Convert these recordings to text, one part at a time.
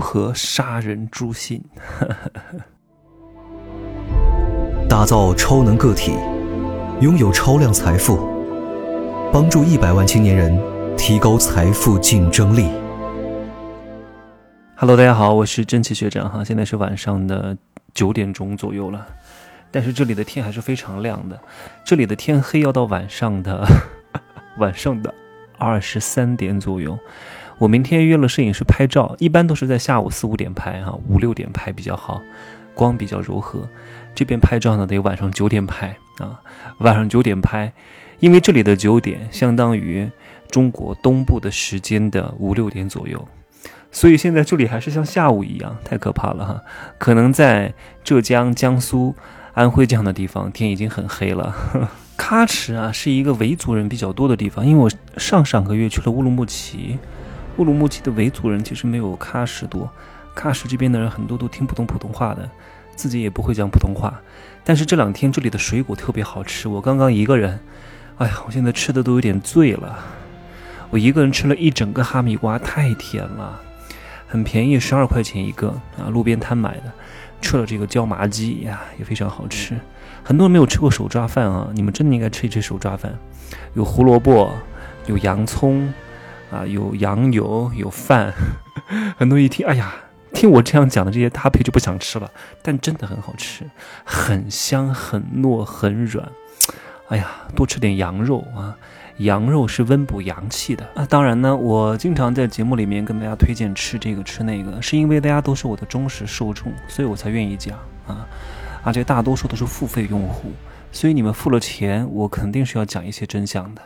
如何杀人诛心？打造超能个体，拥有超量财富，帮助一百万青年人提高财富竞争力。Hello，大家好，我是真奇学长哈，现在是晚上的九点钟左右了，但是这里的天还是非常亮的，这里的天黑要到晚上的 晚上的二十三点左右。我明天约了摄影师拍照，一般都是在下午四五点拍哈，五六点拍比较好，光比较柔和。这边拍照呢，得晚上九点拍啊，晚上九点拍，因为这里的九点相当于中国东部的时间的五六点左右，所以现在这里还是像下午一样，太可怕了哈。可能在浙江、江苏、安徽这样的地方，天已经很黑了。喀什啊，是一个维族人比较多的地方，因为我上上个月去了乌鲁木齐。乌鲁木齐的维族人其实没有喀什多，喀什这边的人很多都听不懂普通话的，自己也不会讲普通话。但是这两天这里的水果特别好吃，我刚刚一个人，哎呀，我现在吃的都有点醉了。我一个人吃了一整个哈密瓜，太甜了，很便宜，十二块钱一个啊，路边摊买的。吃了这个椒麻鸡呀，也非常好吃。很多人没有吃过手抓饭啊，你们真的应该吃一吃手抓饭，有胡萝卜，有洋葱。啊，有羊油，有饭，很多人一听，哎呀，听我这样讲的这些搭配就不想吃了，但真的很好吃，很香，很糯，很软。哎呀，多吃点羊肉啊，羊肉是温补阳气的啊。当然呢，我经常在节目里面跟大家推荐吃这个吃那个，是因为大家都是我的忠实受众，所以我才愿意讲啊。而且大多数都是付费用户，所以你们付了钱，我肯定是要讲一些真相的。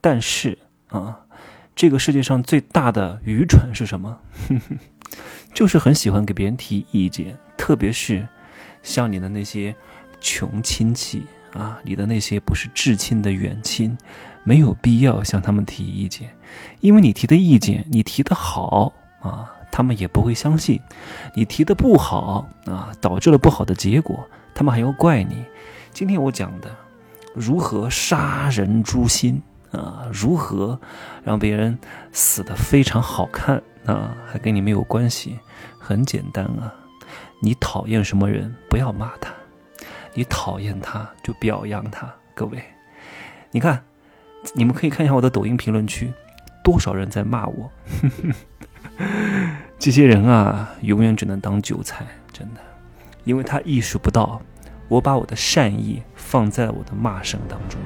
但是啊。这个世界上最大的愚蠢是什么？就是很喜欢给别人提意见，特别是像你的那些穷亲戚啊，你的那些不是至亲的远亲，没有必要向他们提意见，因为你提的意见，你提的好啊，他们也不会相信；你提的不好啊，导致了不好的结果，他们还要怪你。今天我讲的如何杀人诛心。啊，如何让别人死的非常好看啊？还跟你没有关系，很简单啊。你讨厌什么人，不要骂他；你讨厌他，就表扬他。各位，你看，你们可以看一下我的抖音评论区，多少人在骂我。这些人啊，永远只能当韭菜，真的，因为他意识不到。我把我的善意放在了我的骂声当中，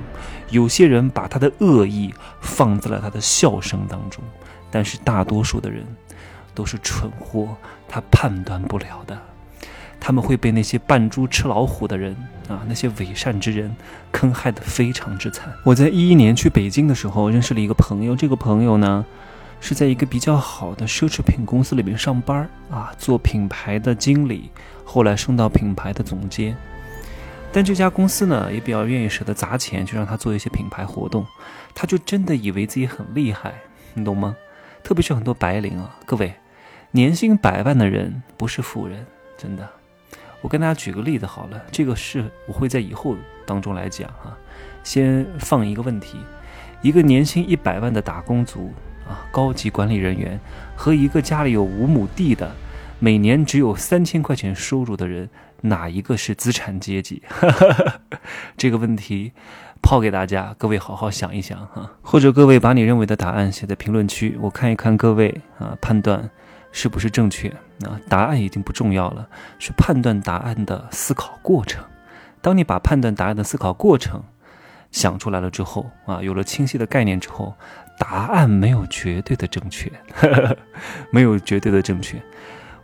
有些人把他的恶意放在了他的笑声当中，但是大多数的人都是蠢货，他判断不了的，他们会被那些扮猪吃老虎的人啊，那些伪善之人坑害的非常之惨。我在一一年去北京的时候，认识了一个朋友，这个朋友呢是在一个比较好的奢侈品公司里面上班啊，做品牌的经理，后来升到品牌的总监。但这家公司呢，也比较愿意舍得砸钱去让他做一些品牌活动，他就真的以为自己很厉害，你懂吗？特别是很多白领啊，各位，年薪百万的人不是富人，真的。我跟大家举个例子好了，这个是我会在以后当中来讲啊。先放一个问题：一个年薪一百万的打工族啊，高级管理人员，和一个家里有五亩地的，每年只有三千块钱收入的人。哪一个是资产阶级？这个问题抛给大家，各位好好想一想哈。或者各位把你认为的答案写在评论区，我看一看各位啊，判断是不是正确啊？答案已经不重要了，是判断答案的思考过程。当你把判断答案的思考过程想出来了之后啊，有了清晰的概念之后，答案没有绝对的正确，没有绝对的正确。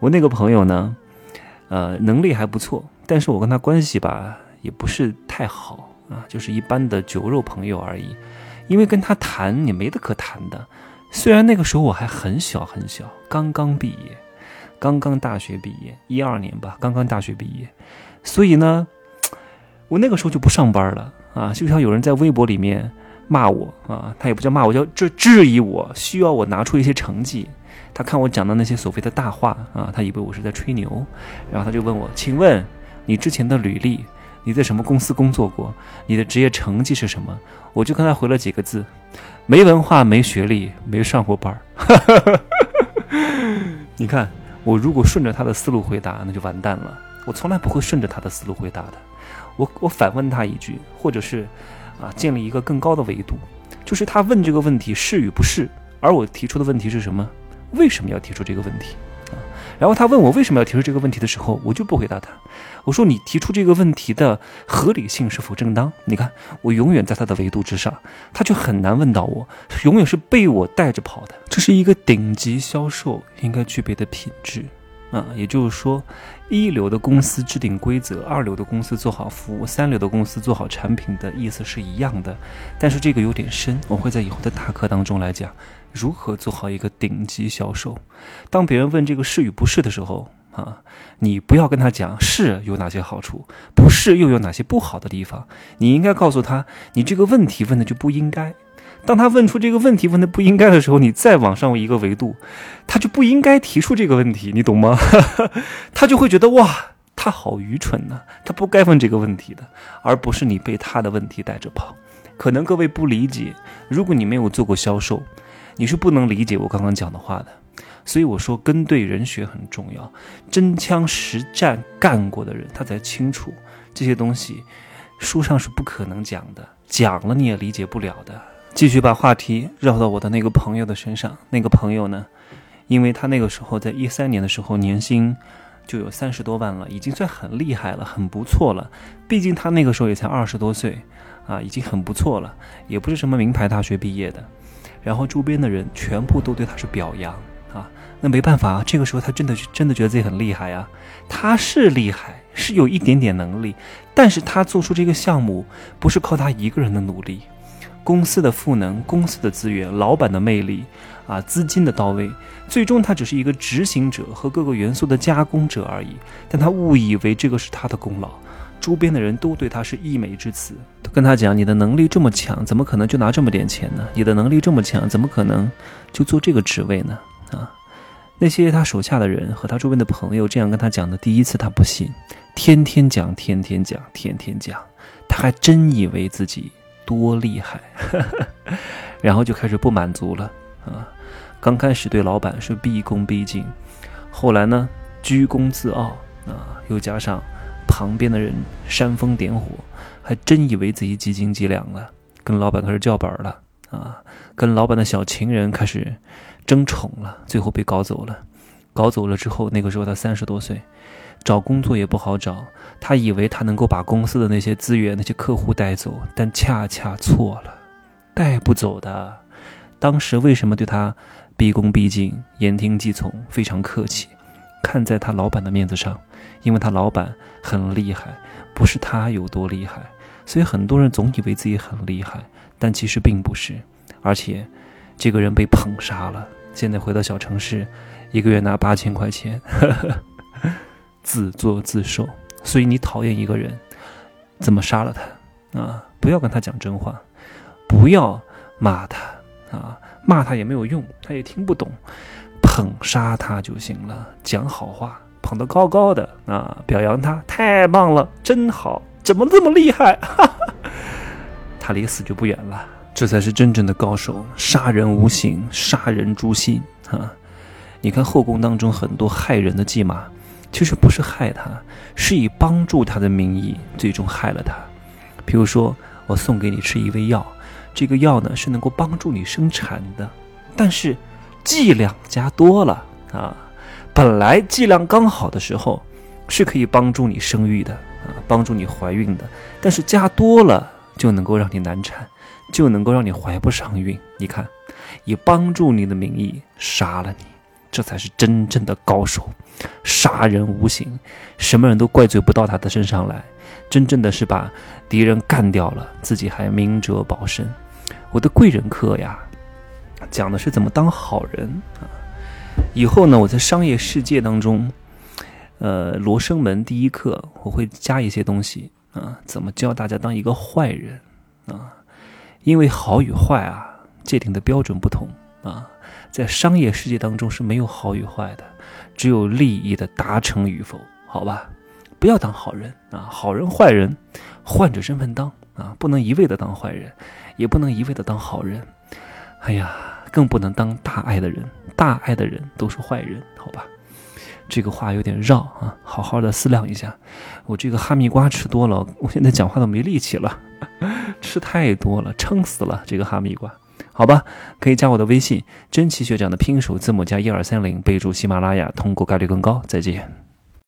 我那个朋友呢？呃，能力还不错，但是我跟他关系吧也不是太好啊，就是一般的酒肉朋友而已。因为跟他谈也没得可谈的，虽然那个时候我还很小很小，刚刚毕业，刚刚大学毕业，一二年吧，刚刚大学毕业，所以呢，我那个时候就不上班了啊，就像有人在微博里面骂我啊，他也不叫骂我，叫质质疑我，需要我拿出一些成绩。他看我讲的那些所谓的大话啊，他以为我是在吹牛，然后他就问我：“请问你之前的履历，你在什么公司工作过？你的职业成绩是什么？”我就跟他回了几个字：“没文化，没学历，没上过班。”你看我如果顺着他的思路回答，那就完蛋了。我从来不会顺着他的思路回答的。我我反问他一句，或者是啊，建立一个更高的维度，就是他问这个问题是与不是，而我提出的问题是什么？为什么要提出这个问题？啊，然后他问我为什么要提出这个问题的时候，我就不回答他。我说你提出这个问题的合理性是否正当？你看，我永远在他的维度之上，他就很难问到我，永远是被我带着跑的。这是一个顶级销售应该具备的品质啊！也就是说，一流的公司制定规则，二流的公司做好服务，三流的公司做好产品的意思是一样的。但是这个有点深，我会在以后的大课当中来讲如何做好一个顶级销售。当别人问这个是与不是的时候。啊，你不要跟他讲是有哪些好处，不是又有哪些不好的地方。你应该告诉他，你这个问题问的就不应该。当他问出这个问题问的不应该的时候，你再往上一个维度，他就不应该提出这个问题，你懂吗？他就会觉得哇，他好愚蠢呐，他不该问这个问题的，而不是你被他的问题带着跑。可能各位不理解，如果你没有做过销售，你是不能理解我刚刚讲的话的。所以我说跟对人学很重要，真枪实战干过的人，他才清楚这些东西，书上是不可能讲的，讲了你也理解不了的。继续把话题绕到我的那个朋友的身上，那个朋友呢，因为他那个时候在一三年的时候年薪就有三十多万了，已经算很厉害了，很不错了。毕竟他那个时候也才二十多岁，啊，已经很不错了，也不是什么名牌大学毕业的。然后周边的人全部都对他是表扬啊。那没办法，这个时候他真的真的觉得自己很厉害呀。他是厉害，是有一点点能力，但是他做出这个项目不是靠他一个人的努力，公司的赋能、公司的资源、老板的魅力啊，资金的到位，最终他只是一个执行者和各个元素的加工者而已。但他误以为这个是他的功劳，周边的人都对他是溢美之词，都跟他讲：“你的能力这么强，怎么可能就拿这么点钱呢？你的能力这么强，怎么可能就做这个职位呢？”啊。那些他手下的人和他周边的朋友这样跟他讲的，第一次他不信，天天讲，天天讲，天天讲，他还真以为自己多厉害，然后就开始不满足了啊！刚开始对老板是毕恭毕敬，后来呢居功自傲啊，又加上旁边的人煽风点火，还真以为自己几斤几两了，跟老板开始叫板了啊，跟老板的小情人开始。争宠了，最后被搞走了。搞走了之后，那个时候他三十多岁，找工作也不好找。他以为他能够把公司的那些资源、那些客户带走，但恰恰错了，带不走的。当时为什么对他毕恭毕敬、言听计从、非常客气？看在他老板的面子上，因为他老板很厉害，不是他有多厉害。所以很多人总以为自己很厉害，但其实并不是，而且。这个人被捧杀了，现在回到小城市，一个月拿八千块钱，自作自受。所以你讨厌一个人，怎么杀了他啊？不要跟他讲真话，不要骂他啊，骂他也没有用，他也听不懂。捧杀他就行了，讲好话，捧得高高的啊，表扬他，太棒了，真好，怎么这么厉害？他离死就不远了。这才是真正的高手，杀人无形，杀人诛心啊！你看后宫当中很多害人的计码，其实不是害他，是以帮助他的名义，最终害了他。比如说，我送给你吃一味药，这个药呢是能够帮助你生产的，但是剂量加多了啊！本来剂量刚好的时候是可以帮助你生育的啊，帮助你怀孕的，但是加多了就能够让你难产。就能够让你怀不上孕。你看，以帮助你的名义杀了你，这才是真正的高手。杀人无形，什么人都怪罪不到他的身上来。真正的是把敌人干掉了，自己还明哲保身。我的贵人课呀，讲的是怎么当好人啊。以后呢，我在商业世界当中，呃，罗生门第一课我会加一些东西啊，怎么教大家当一个坏人啊。因为好与坏啊，界定的标准不同啊，在商业世界当中是没有好与坏的，只有利益的达成与否，好吧？不要当好人啊，好人坏人换着身份当啊，不能一味的当坏人，也不能一味的当好人，哎呀，更不能当大爱的人，大爱的人都是坏人，好吧？这个话有点绕啊，好好的思量一下。我这个哈密瓜吃多了，我现在讲话都没力气了，吃太多了，撑死了这个哈密瓜。好吧，可以加我的微信，真奇学长的拼音首字母加一二三零，备注喜马拉雅，通过概率更高。再见。